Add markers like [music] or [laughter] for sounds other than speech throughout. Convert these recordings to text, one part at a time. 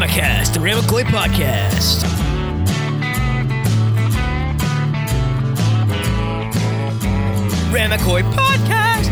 Ramacast, the Ramaquois podcast. Ramaquois podcast.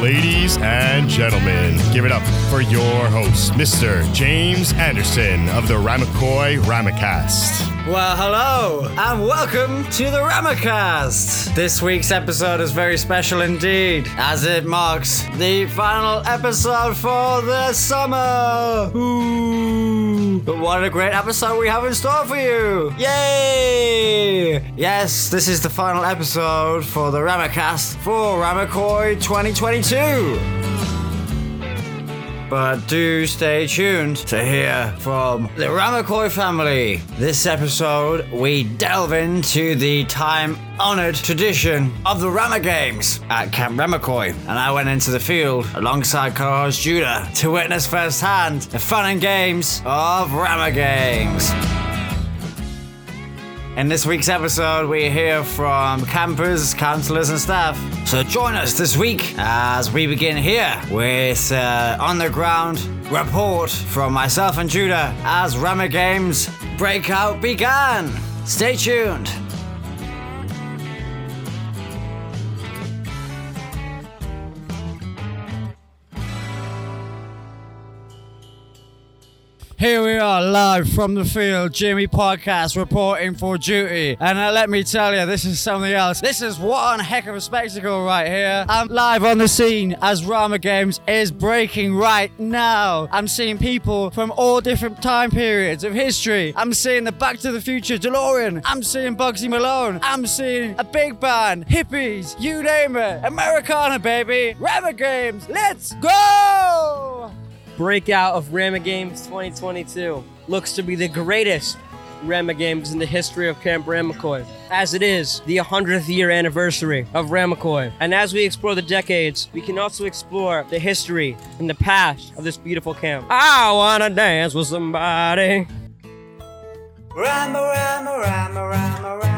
Ladies and gentlemen, give it up for your host, Mr. James Anderson of the Ramaquois Ramacast. Well, hello, and welcome to the Ramacast. This week's episode is very special indeed, as it marks the final episode for the summer. Ooh. But what a great episode we have in store for you! Yay! Yes, this is the final episode for the Ramacast for Ramaquois 2022. But do stay tuned to hear from the Ramaquois family. This episode, we delve into the time honored tradition of the Rama Games at Camp Ramaquois. And I went into the field alongside co host Judah to witness firsthand the fun and games of Rama Games. In this week's episode, we hear from campers, counselors, and staff. So join us this week as we begin here with uh, on the ground report from myself and Judah as Rama Games breakout began. Stay tuned. Here we are live from the field, Jimmy Podcast reporting for duty. And uh, let me tell you, this is something else. This is one heck of a spectacle right here. I'm live on the scene as Rama Games is breaking right now. I'm seeing people from all different time periods of history. I'm seeing the Back to the Future DeLorean. I'm seeing Bugsy Malone. I'm seeing a big band, hippies, you name it. Americana, baby. Rama Games, let's go! Breakout of Rama Games 2022 looks to be the greatest Rama Games in the history of Camp Ramaquois, as it is the 100th year anniversary of Ramaquois. And as we explore the decades, we can also explore the history and the past of this beautiful camp. I wanna dance with somebody. Rama, Rama, Rama, Rama, Rama,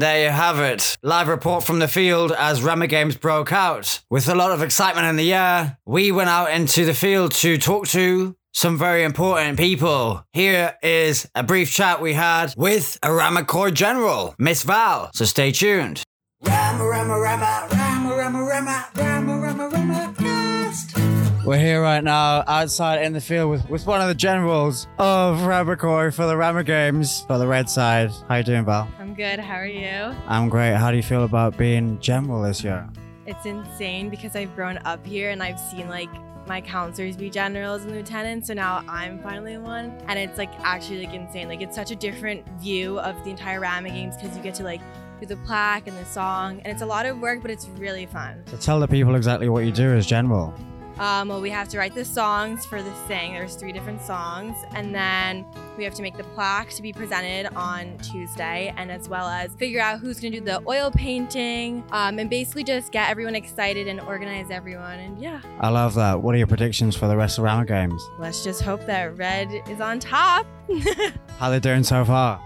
there you have it. Live report from the field as Rama Games broke out. With a lot of excitement in the air, we went out into the field to talk to some very important people. Here is a brief chat we had with a Ramacore General, Miss Val. So stay tuned. Rama, Rama, Rama, Rama, Rama, Rama, cast. We're here right now outside in the field with, with one of the generals of Ramacore for the Rama Games for the red side. How you doing, Val? I'm good. How are you? I'm great. How do you feel about being general this year? It's insane because I've grown up here and I've seen like my counselors be generals and lieutenants, so now I'm finally one. And it's like actually like insane. Like it's such a different view of the entire Rama Games because you get to like do the plaque and the song, and it's a lot of work, but it's really fun. So tell the people exactly what you do as general. Um, well, we have to write the songs for the thing. There's three different songs, and then we have to make the plaque to be presented on Tuesday, and as well as figure out who's gonna do the oil painting, um, and basically just get everyone excited and organize everyone. And yeah, I love that. What are your predictions for the rest of Rama Games? let's just hope that Red is on top. [laughs] How they doing so far?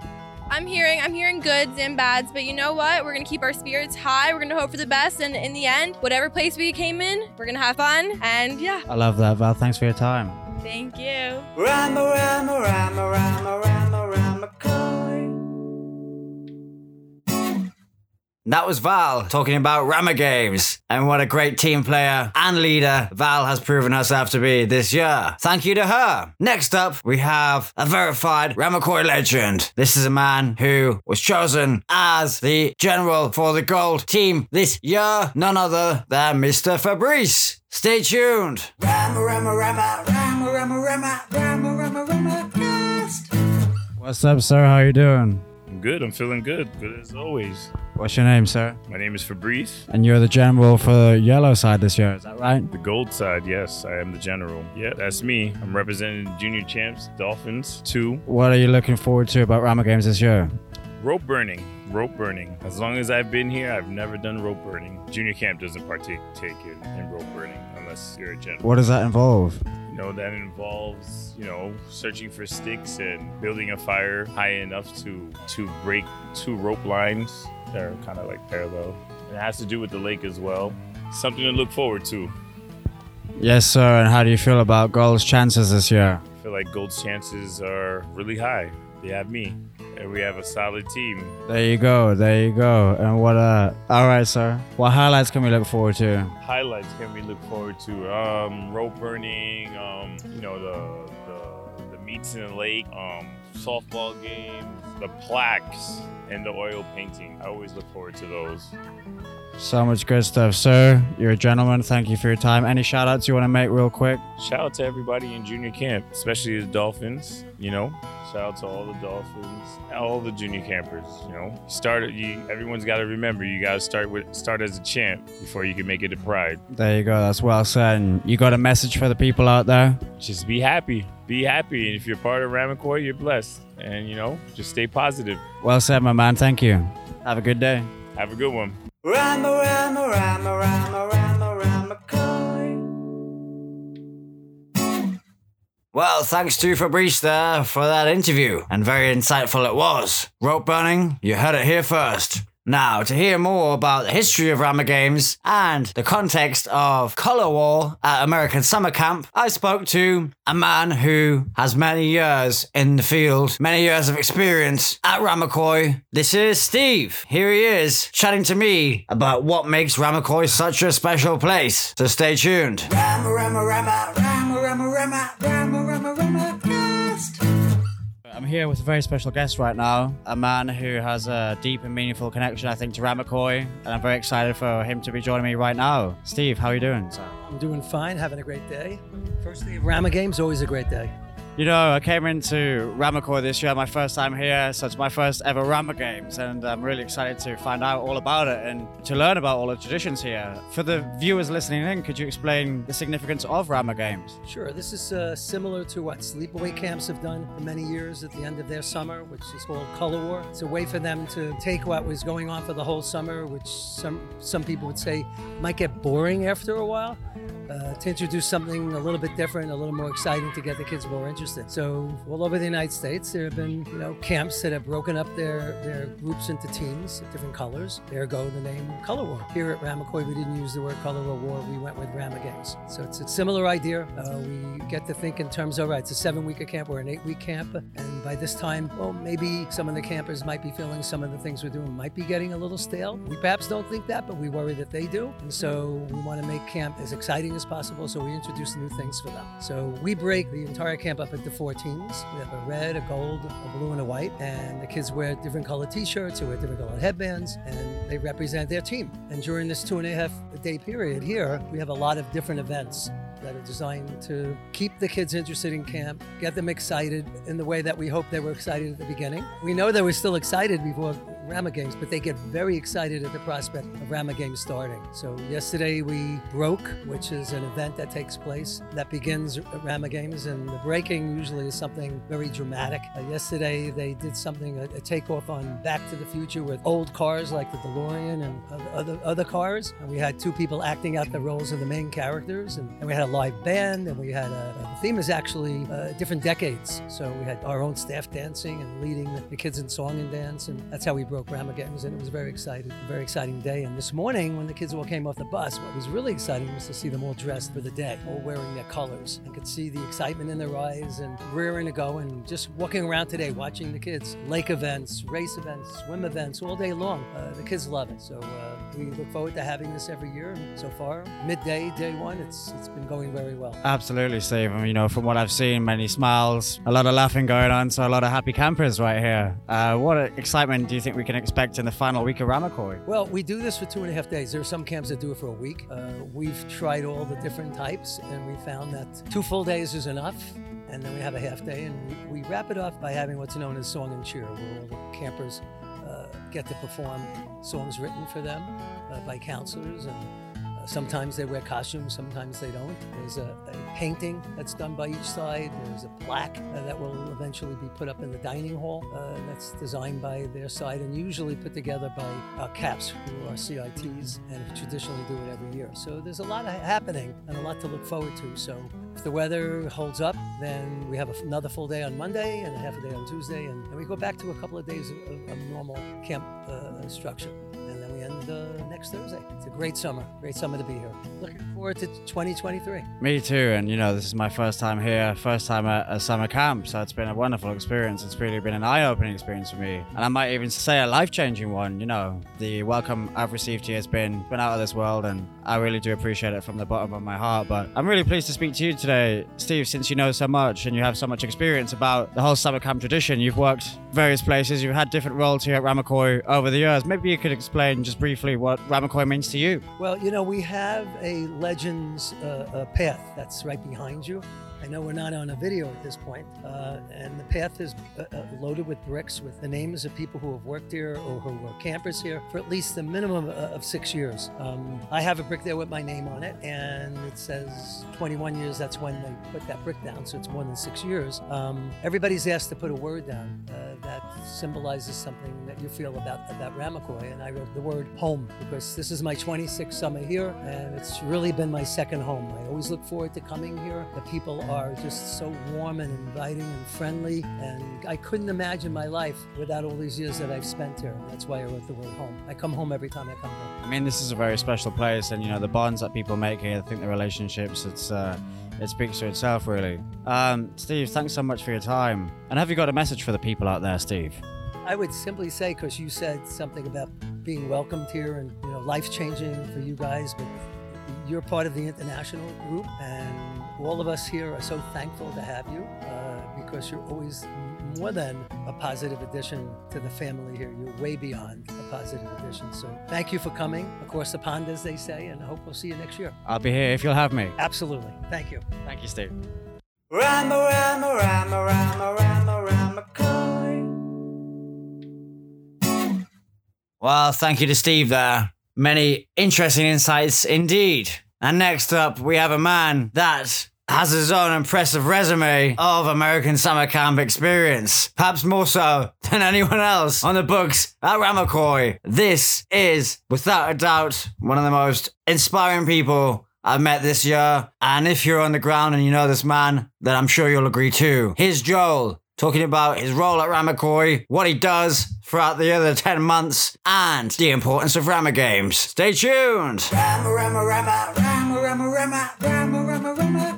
I'm hearing, I'm hearing goods and bads, but you know what? We're gonna keep our spirits high. We're gonna hope for the best, and in the end, whatever place we came in, we're gonna have fun. And yeah, I love that, Val. Thanks for your time. thank you. Rama, Rama, Rama, Rama, Rama, Rama, That was Val talking about Rama Games and what a great team player and leader Val has proven herself to be this year. Thank you to her. Next up, we have a verified Ramaquois legend. This is a man who was chosen as the general for the gold team this year, none other than Mr. Fabrice. Stay tuned. Rama, Rama, Rama, Rama, Rama, Rama, Rama, Rama, Rama, cast. What's up, sir? How you doing? I'm good. I'm feeling good. Good as always. What's your name, sir? My name is Fabrice. And you're the general for the yellow side this year, is that right? The gold side, yes, I am the general. Yeah, that's me. I'm representing the junior champs, Dolphins, two. What are you looking forward to about Rama Games this year? Rope burning. Rope burning. As long as I've been here, I've never done rope burning. Junior camp doesn't partake take in, in rope burning unless you're a general. What does that involve? You know, that involves, you know, searching for sticks and building a fire high enough to to break two rope lines that are kind of like parallel. It has to do with the lake as well. something to look forward to. Yes, sir. And how do you feel about Gold's chances this year? I feel like Gold's chances are really high. They have me, and we have a solid team. There you go. There you go. And what? Uh, all right, sir. What highlights can we look forward to? Highlights can we look forward to? Um, rope burning. Um, you know the the, the meets in the lake. Um, softball games. The plaques and the oil painting. I always look forward to those. So much good stuff, sir. You're a gentleman. Thank you for your time. Any shout outs you want to make real quick? Shout out to everybody in junior camp, especially the Dolphins. You know, shout out to all the Dolphins, all the junior campers. You know, start. You, everyone's got to remember you got to start with start as a champ before you can make it to pride. There you go. That's well said. And you got a message for the people out there? Just be happy. Be happy, and if you're part of Ramaquois, you're blessed. And you know, just stay positive. Well said, my man. Thank you. Have a good day. Have a good one. Rama, Rama, Rama, Rama, Rama, Rama, Well, thanks to Fabrice there for that interview, and very insightful it was. Rope burning, you heard it here first. Now, to hear more about the history of Rama Games and the context of Color War at American Summer Camp, I spoke to a man who has many years in the field, many years of experience at Ramaquois. This is Steve. Here he is, chatting to me about what makes Ramaquois such a special place. So stay tuned. Rama, Rama, Rama, Rama, Rama, Rama, Rama here with a very special guest right now, a man who has a deep and meaningful connection, I think, to Ramaquois, and I'm very excited for him to be joining me right now. Steve, how are you doing? sir? I'm doing fine, having a great day. First day of Rama Games, always a great day. You know, I came into Ramaquois this year, my first time here, so it's my first ever Rama Games, and I'm really excited to find out all about it and to learn about all the traditions here. For the viewers listening in, could you explain the significance of Rama Games? Sure, this is uh, similar to what sleepaway camps have done for many years at the end of their summer, which is called Color War. It's a way for them to take what was going on for the whole summer, which some some people would say might get boring after a while, uh, to introduce something a little bit different, a little more exciting to get the kids more interested. So all over the United States, there have been you know camps that have broken up their their groups into teams of different colors. There go the name Color War. Here at Ramaquois, we didn't use the word Color War. We went with Rama Games. So it's a similar idea. Uh, we get to think in terms of, right, it's a seven week camp or an eight week camp. And by this time, well, maybe some of the campers might be feeling some of the things we're doing might be getting a little stale. We perhaps don't think that, but we worry that they do. And so we want to make camp as exciting as possible. So we introduce new things for them. So we break the entire camp up into four teams. We have a red, a gold, a blue, and a white. And the kids wear different colored t shirts or wear different colored headbands, and they represent their team. And during this two and a half day period here, we have a lot of different events that are designed to keep the kids interested in camp, get them excited in the way that we hope they were excited at the beginning. We know they were still excited before Rama Games, but they get very excited at the prospect of Rama Games starting. So yesterday we broke, which is an event that takes place that begins at Rama Games, and the breaking usually is something very dramatic. Uh, yesterday they did something a, a takeoff on Back to the Future with old cars like the DeLorean and other other, cars, and we had two people acting out the roles of the main characters, and, and we had a live band, and we had a, the theme is actually uh, different decades. So we had our own staff dancing and leading the kids in song and dance, and that's how we broke Rama Games, and it was very exciting, very exciting day. And this morning, when the kids all came off the bus, what was really exciting was to see them all dressed for the day, all wearing their colors, and could see the excitement in their eyes and rearing to go. And just walking around today, watching the kids, lake events, race events, swim events, all day long. Uh, the kids love it. So uh, we look forward to having this every year. So far, midday, day one, it's it's been going very well. Absolutely, Steve. You know, from what I've seen, many smiles, a lot of laughing going on, so a lot of happy campers right here. Uh, what excitement do you think we can expect in the final week of Ramaquois? Well, we do this for two and a half days. There are some camps that do it for a week. Uh, we've tried all the different types, and we found that two full days is enough. And then we have a half day, and we, we wrap it off by having what's known as song and cheer, where all the campers get to perform songs written for them uh, by counselors and sometimes they wear costumes, sometimes they don't. There's a, a painting that's done by each side. There's a plaque uh, that will eventually be put up in the dining hall uh, that's designed by their side and usually put together by our CAPS, who are CITs and traditionally do it every year. So there's a lot happening and a lot to look forward to. So if the weather holds up, then we have another full day on Monday and a half a day on Tuesday, and then we go back to a couple of days of, of, of normal camp uh, structure. Next Thursday. It's a great summer. Great summer to be here. Looking forward to 2023. Me too, and you know, this is my first time here, first time at a summer camp, so it's been a wonderful experience. It's really been an eye opening experience for me, and I might even say a life changing one. You know, the welcome I've received here has been, been out of this world, and I really do appreciate it from the bottom of my heart. But I'm really pleased to speak to you today, Steve, since you know so much and you have so much experience about the whole summer camp tradition. You've worked various places, you've had different roles here at Ramaquois over the years. Maybe you could explain just briefly what Ramaquois means to you. Well, you know, we have a Legends uh, uh, path that's right behind you. I know we're not on a video at this point, uh, and the path is uh, uh, loaded with bricks with the names of people who have worked here or who were campers here for at least a minimum uh, of six years. Um, I have a brick there with my name on it, and it says 21 years. That's when they put that brick down, so it's more than six years. Um, everybody's asked to put a word down uh, symbolizes something that you feel about about Ramaquois, and I wrote the word home because this is my 26th summer here, and it's really been my second home. I always look forward to coming here. The people are just so warm and inviting and friendly. And I couldn't imagine my life without all these years that I've spent here. That's why I wrote the word home. I come home every time I come here. I mean, this is a very special place, and you know the bonds that people make here. I think the relationships. It's uh, it speaks to itself, really. Um, Steve, thanks so much for your time. And have you got a message for the people out there, Steve? I would simply say, because you said something about being welcomed here and you know life changing for you guys, but you're part of the international group, and all of us here are so thankful to have you uh, because you're always more than a positive addition to the family here. You're way beyond positive addition. So thank you for coming across the pond, as they say, and I hope we'll see you next year. I'll be here if you'll have me. Absolutely. Thank you. Thank you, Steve. Rama, Rama, Rama, Rama, Rama, Rama, Coy. Well, thank you to Steve there. Many interesting insights indeed. And next up, we have a man that has his own impressive resume of American summer camp experience, perhaps more so [laughs] than anyone else on the books at Ramaquois. This is, without a doubt, one of the most inspiring people I've met this year. And if you're on the ground and you know this man, then I'm sure you'll agree too. Here's Joel talking about his role at Ramaquois, what he does throughout the other 10 months, and the importance of Rama games. Stay tuned. Rama, Rama, Rama, Rama, Rama, Rama, Rama, Rama, Rama.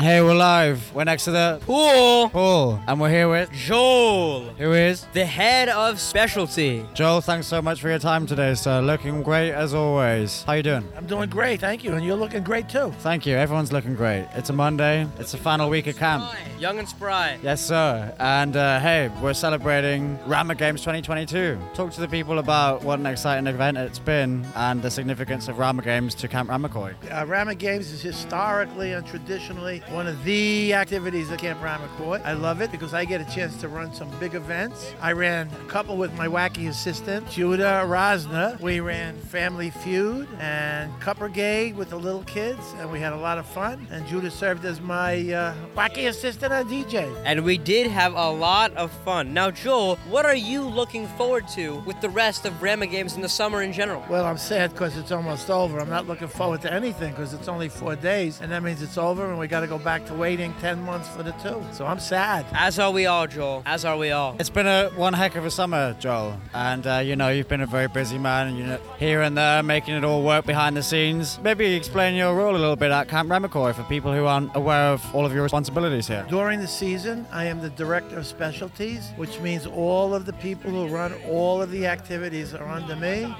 Hey, we're live. We're next to the Cool. pool, and we're here with Joel, who is the head of specialty. Joel. Thanks so much for your time today, sir. Looking great as always. How you doing? I'm doing great, thank you, and you're looking great too. Thank you. Everyone's looking great. It's a Monday. It's the final week of camp. Young and spry. Yes, sir. And uh, hey, we're celebrating Rama Games 2022. Talk to the people about what an exciting event it's been and the significance of Rama Games to Camp Ramaquois. Uh, Rama Games is historically and traditionally one of the activities at Camp Ramaquois. I love it because I get a chance to run some big events. I ran a couple with my wacky assistant, Judah Rosner. We ran Family Feud and Cup Brigade with the little kids, and we had a lot of fun. And Judah served as my uh, wacky assistant and DJ. And we did have a lot of fun. Now, Joel, what are you looking forward to with the rest of Rama Games in the summer in general? Well, I'm sad because it's almost over. I'm not looking forward to anything because it's only four days, and that means it's over, and we got to go back to waiting 10 months for the two. So I'm sad. As are we all, Joel. As are we all. It's been a one heck of a summer, Joel. And uh, you know, you've been a very busy man, you know, here and there, making it all work behind the scenes. Maybe explain your role a little bit at Camp Ramaquois for people who aren't aware of all of your responsibilities here. During the season, I am the director of specialties, which means all of the people who run all of the activities are under me.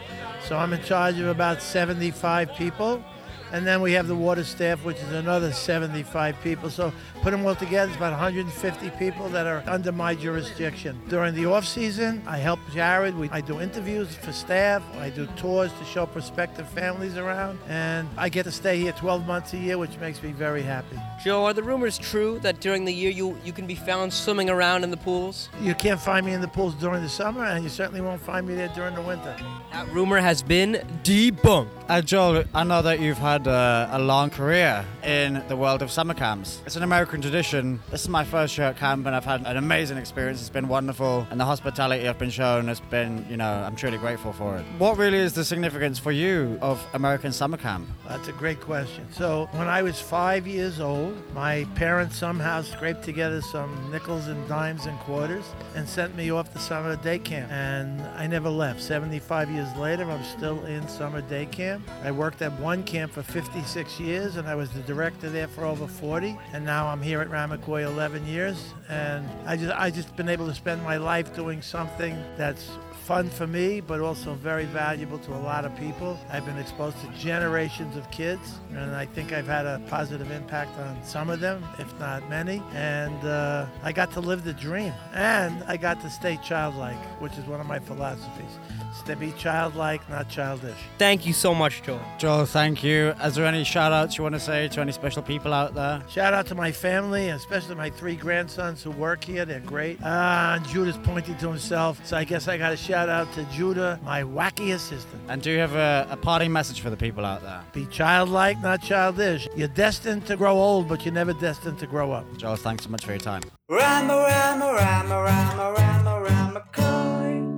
So I'm in charge of about 75 people. And then we have the water staff, which is another 75 people. So put them all together, it's about 150 people that are under my jurisdiction. During the off season, I help Jared. We, I do interviews for staff. I do tours to show prospective families around. And I get to stay here 12 months a year, which makes me very happy. Joe, are the rumors true that during the year you, you can be found swimming around in the pools? You can't find me in the pools during the summer, and you certainly won't find me there during the winter. That rumor has been debunked. Uh, Joel, I know that you've had had a, a long career in the world of summer camps. It's an American tradition. This is my first year at camp, and I've had an amazing experience. It's been wonderful, and the hospitality I've been shown has been, you know, I'm truly grateful for it. What really is the significance for you of American summer camp? That's a great question. So, when I was five years old, my parents somehow scraped together some nickels and dimes and quarters and sent me off to summer day camp. And I never left. 75 years later, I'm still in summer day camp. I worked at one camp for 56 years and I was the director there for over 40. And now I'm here at Ramaquois 11 years. And I just, I just been able to spend my life doing something that's fun for me, but also very valuable to a lot of people. I've been exposed to generations of kids, and I think I've had a positive impact on some of them, if not many. And uh, I got to live the dream, and I got to stay childlike, which is one of my philosophies. To be childlike, not childish. Thank you so much, Joel. Joel, thank you. Is there any shout outs you want to say to any special people out there? Shout out to my family, especially my three grandsons who work here. They're great. Ah, Judah's pointing to himself, so I guess I got to shout out to Judah, my wacky assistant. And do you have a, a parting message for the people out there? Be childlike, not childish. You're destined to grow old, but you're never destined to grow up. Joel, thanks so much for your time. Rama, Rama, Rama, Rama, Rama, Rama, coin.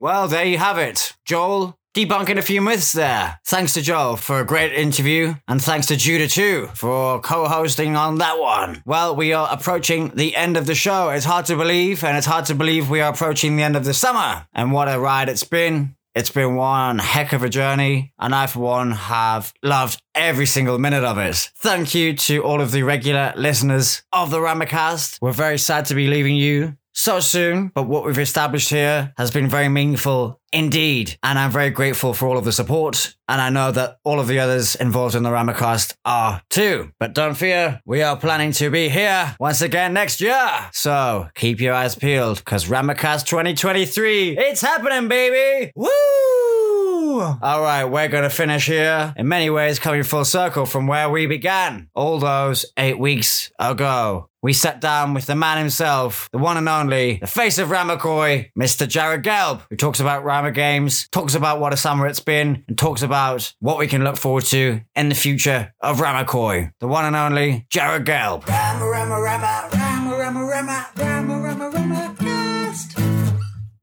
Well, there you have it. Joel debunking a few myths there. Thanks to Joel for a great interview, and thanks to Judah too for co hosting on that one. Well, we are approaching the end of the show. It's hard to believe, and it's hard to believe we are approaching the end of the summer. And what a ride it's been. It's been one heck of a journey, and I, for one, have loved every single minute of it. Thank you to all of the regular listeners of the Ramacast. We're very sad to be leaving you so soon, but what we've established here has been very meaningful indeed. And I'm very grateful for all of the support. And I know that all of the others involved in the Ramacast are too. But don't fear, we are planning to be here once again next year. So keep your eyes peeled because Ramacast 2023, it's happening, baby! Woo! All right, we're going to finish here. In many ways, coming full circle from where we began all those eight weeks ago we sat down with the man himself, the one and only, the face of Ramaquois, Mr. Jared Gelb, who talks about Rama Games, talks about what a summer it's been, and talks about what we can look forward to in the future of Ramaquois. The one and only Jared Gelb. Rama, Rama, Rama, Rama, Rama, Rama.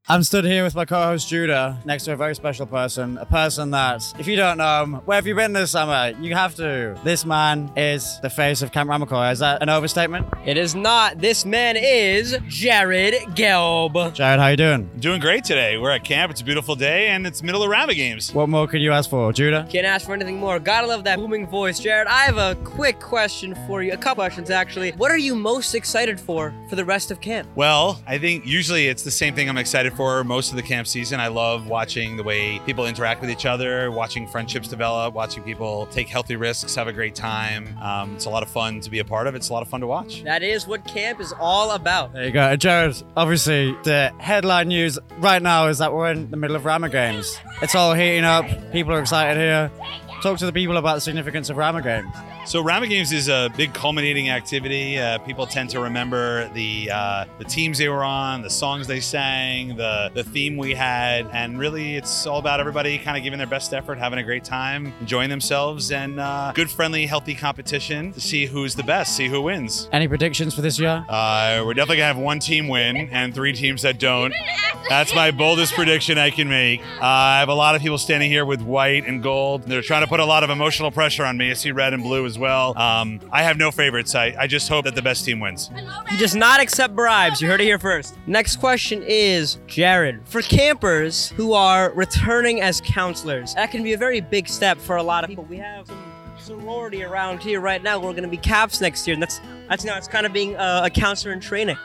I'm stood here with my co-host Judah next to a very special person, a person that, if you don't know him, where have you been this summer? You have to. This man is the face of Camp Ramaquois. Is that an overstatement? It is not. This man is Jared Gelb. Jared, how you doing? Doing great today. We're at camp. It's a beautiful day, and it's middle of Rama games. What more could you ask for, Judah? Can't ask for anything more. Gotta love that booming voice. Jared, I have a quick question for you. A couple questions, actually. What are you most excited for for the rest of camp? Well, I think usually it's the same thing I'm excited for most of the camp season. I love watching the way people interact with each other, watching friendships develop, watching people take healthy risks, have a great time. Um, it's a lot of fun to be a part of. It's a lot of fun to watch. That is what camp is all about. There you go. Jared, obviously, the headline news right now is that we're in the middle of Rama Games. It's all heating up. People are excited here. Talk to the people about the significance of Rama Games. So Rama Games is a big culminating activity. Uh, people tend to remember the uh, the teams they were on, the songs they sang, the the theme we had, and really it's all about everybody kind of giving their best effort, having a great time, enjoying themselves, and uh, good, friendly, healthy competition to see who's the best, see who wins. Any predictions for this year? Uh, we're definitely gonna have one team win and three teams that don't. That's my boldest prediction I can make. Uh, I have a lot of people standing here with white and gold. They're trying to put a lot of emotional pressure on me. I see red and blue as well. Um, I have no favorites. I, I just hope that the best team wins. He does not accept bribes. You heard it here first. Next question is Jared. For campers who are returning as counselors, that can be a very big step for a lot of people. We have some sorority around here right now. We're going to be caps next year, and that's that's now it's kind of being a, a counselor in training.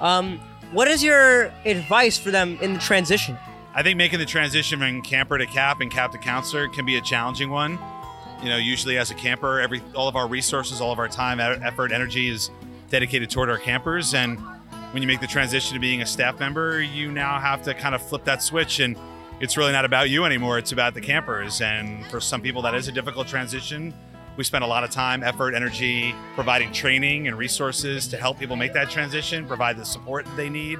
Um, what is your advice for them in the transition? I think making the transition from camper to cap and cap to counselor can be a challenging one. You know, usually as a camper, every all of our resources, all of our time, effort, energy is dedicated toward our campers. And when you make the transition to being a staff member, you now have to kind of flip that switch and it's really not about you anymore. It's about the campers. And for some people, that is a difficult transition We spent a lot of time, effort, energy providing training and resources to help people make that transition, provide the support they need,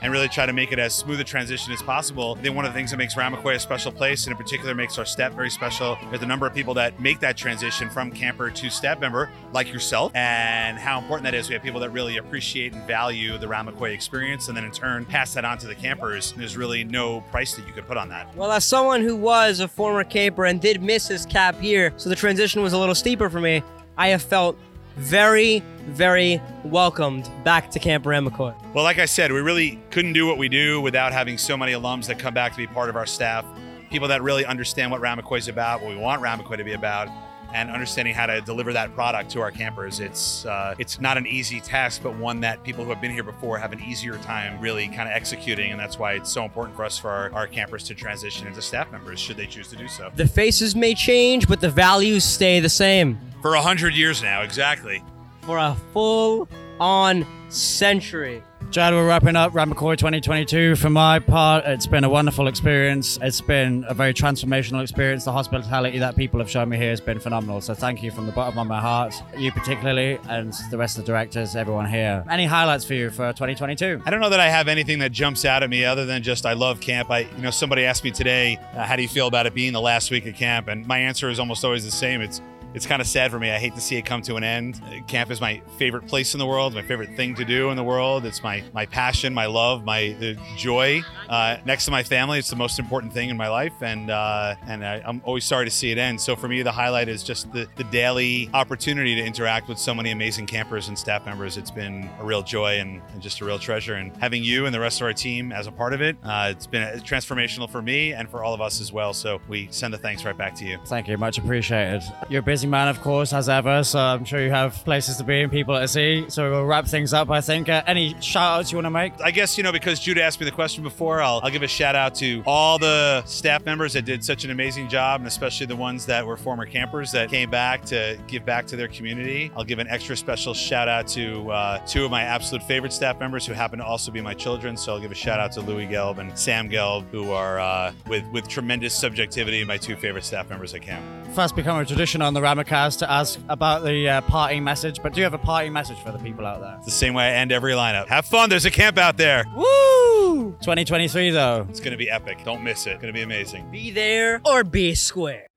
and really try to make it as smooth a transition as possible. I think one of the things that makes Ramaquois a special place, and in particular makes our step very special, is the number of people that make that transition from camper to step member, like yourself, and how important that is. We have people that really appreciate and value the Ramaquois experience, and then in turn pass that on to the campers. There's really no price that you could put on that. Well, as someone who was a former camper and did miss his cap here, so the transition was a little steeper for me, I have felt very, very welcomed back to Camp Ramaquois. Well, like I said, we really couldn't do what we do without having so many alums that come back to be part of our staff. People that really understand what Ramaquois is about, what we want Ramaquois to be about, and understanding how to deliver that product to our campers. It's uh, it's not an easy task, but one that people who have been here before have an easier time really kind of executing, and that's why it's so important for us for our, our campers to transition into staff members should they choose to do so. The faces may change, but the values stay the same. For a hundred years now, exactly. For a full on century. Chad, we're wrapping up Ramaquois 2022. For my part, it's been a wonderful experience. It's been a very transformational experience. The hospitality that people have shown me here has been phenomenal. So thank you from the bottom of my heart, you particularly, and the rest of the directors, everyone here. Any highlights for you for 2022? I don't know that I have anything that jumps out at me other than just I love camp. I, you know, somebody asked me today, uh, how do you feel about it being the last week of camp? And my answer is almost always the same. It's it's kind of sad for me. I hate to see it come to an end. Uh, Camp is my favorite place in the world, my favorite thing to do in the world. It's my my passion, my love, my uh, joy. Uh, next to my family, it's the most important thing in my life, and uh, and I, am always sorry to see it end. So for me, the highlight is just the, the daily opportunity to interact with so many amazing campers and staff members. It's been a real joy and, and just a real treasure. And having you and the rest of our team as a part of it, uh, it's been transformational for me and for all of us as well. So we send the thanks right back to you. Thank you, much appreciated. You're busy man, of course, as ever. So I'm sure you have places to be and people to see. So we'll wrap things up. I think. Uh, any shout outs you want to make? I guess you know because Jude asked me the question before. I'll, I'll give a shout out to all the staff members that did such an amazing job, and especially the ones that were former campers that came back to give back to their community. I'll give an extra special shout out to uh, two of my absolute favorite staff members who happen to also be my children. So I'll give a shout out to Louis Gelb and Sam Gelb, who are uh, with with tremendous subjectivity my two favorite staff members at camp. Fast become a tradition on the Ramacast to ask about the uh, parting message, but do you have a parting message for the people out there? It's the same way I end every lineup. Have fun. There's a camp out there. Woo! 2023 though. It's going to be epic. Don't miss it. It's going to be amazing. Be there or be square.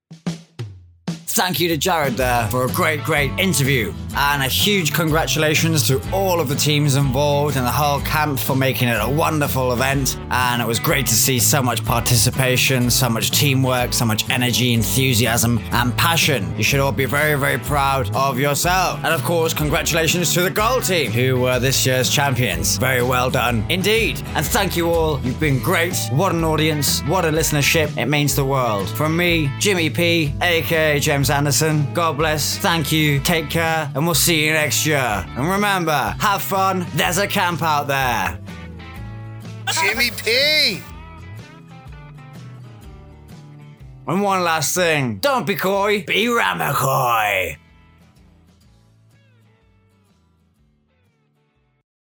Thank you to Jared there for a great, great interview. And a huge congratulations to all of the teams involved and the whole camp for making it a wonderful event. And it was great to see so much participation, so much teamwork, so much energy, enthusiasm, and passion. You should all be very, very proud of yourself. And of course, congratulations to the gold team, who were this year's champions. Very well done indeed. And thank you all. You've been great. What an audience. What a listenership. It means the world. From me, Jimmy P, aka James Anderson, God bless, thank you, take care, and we'll see you next year. And remember, have fun, there's a camp out there. Jimmy P. And one last thing, don't be coy, be Ramaquois.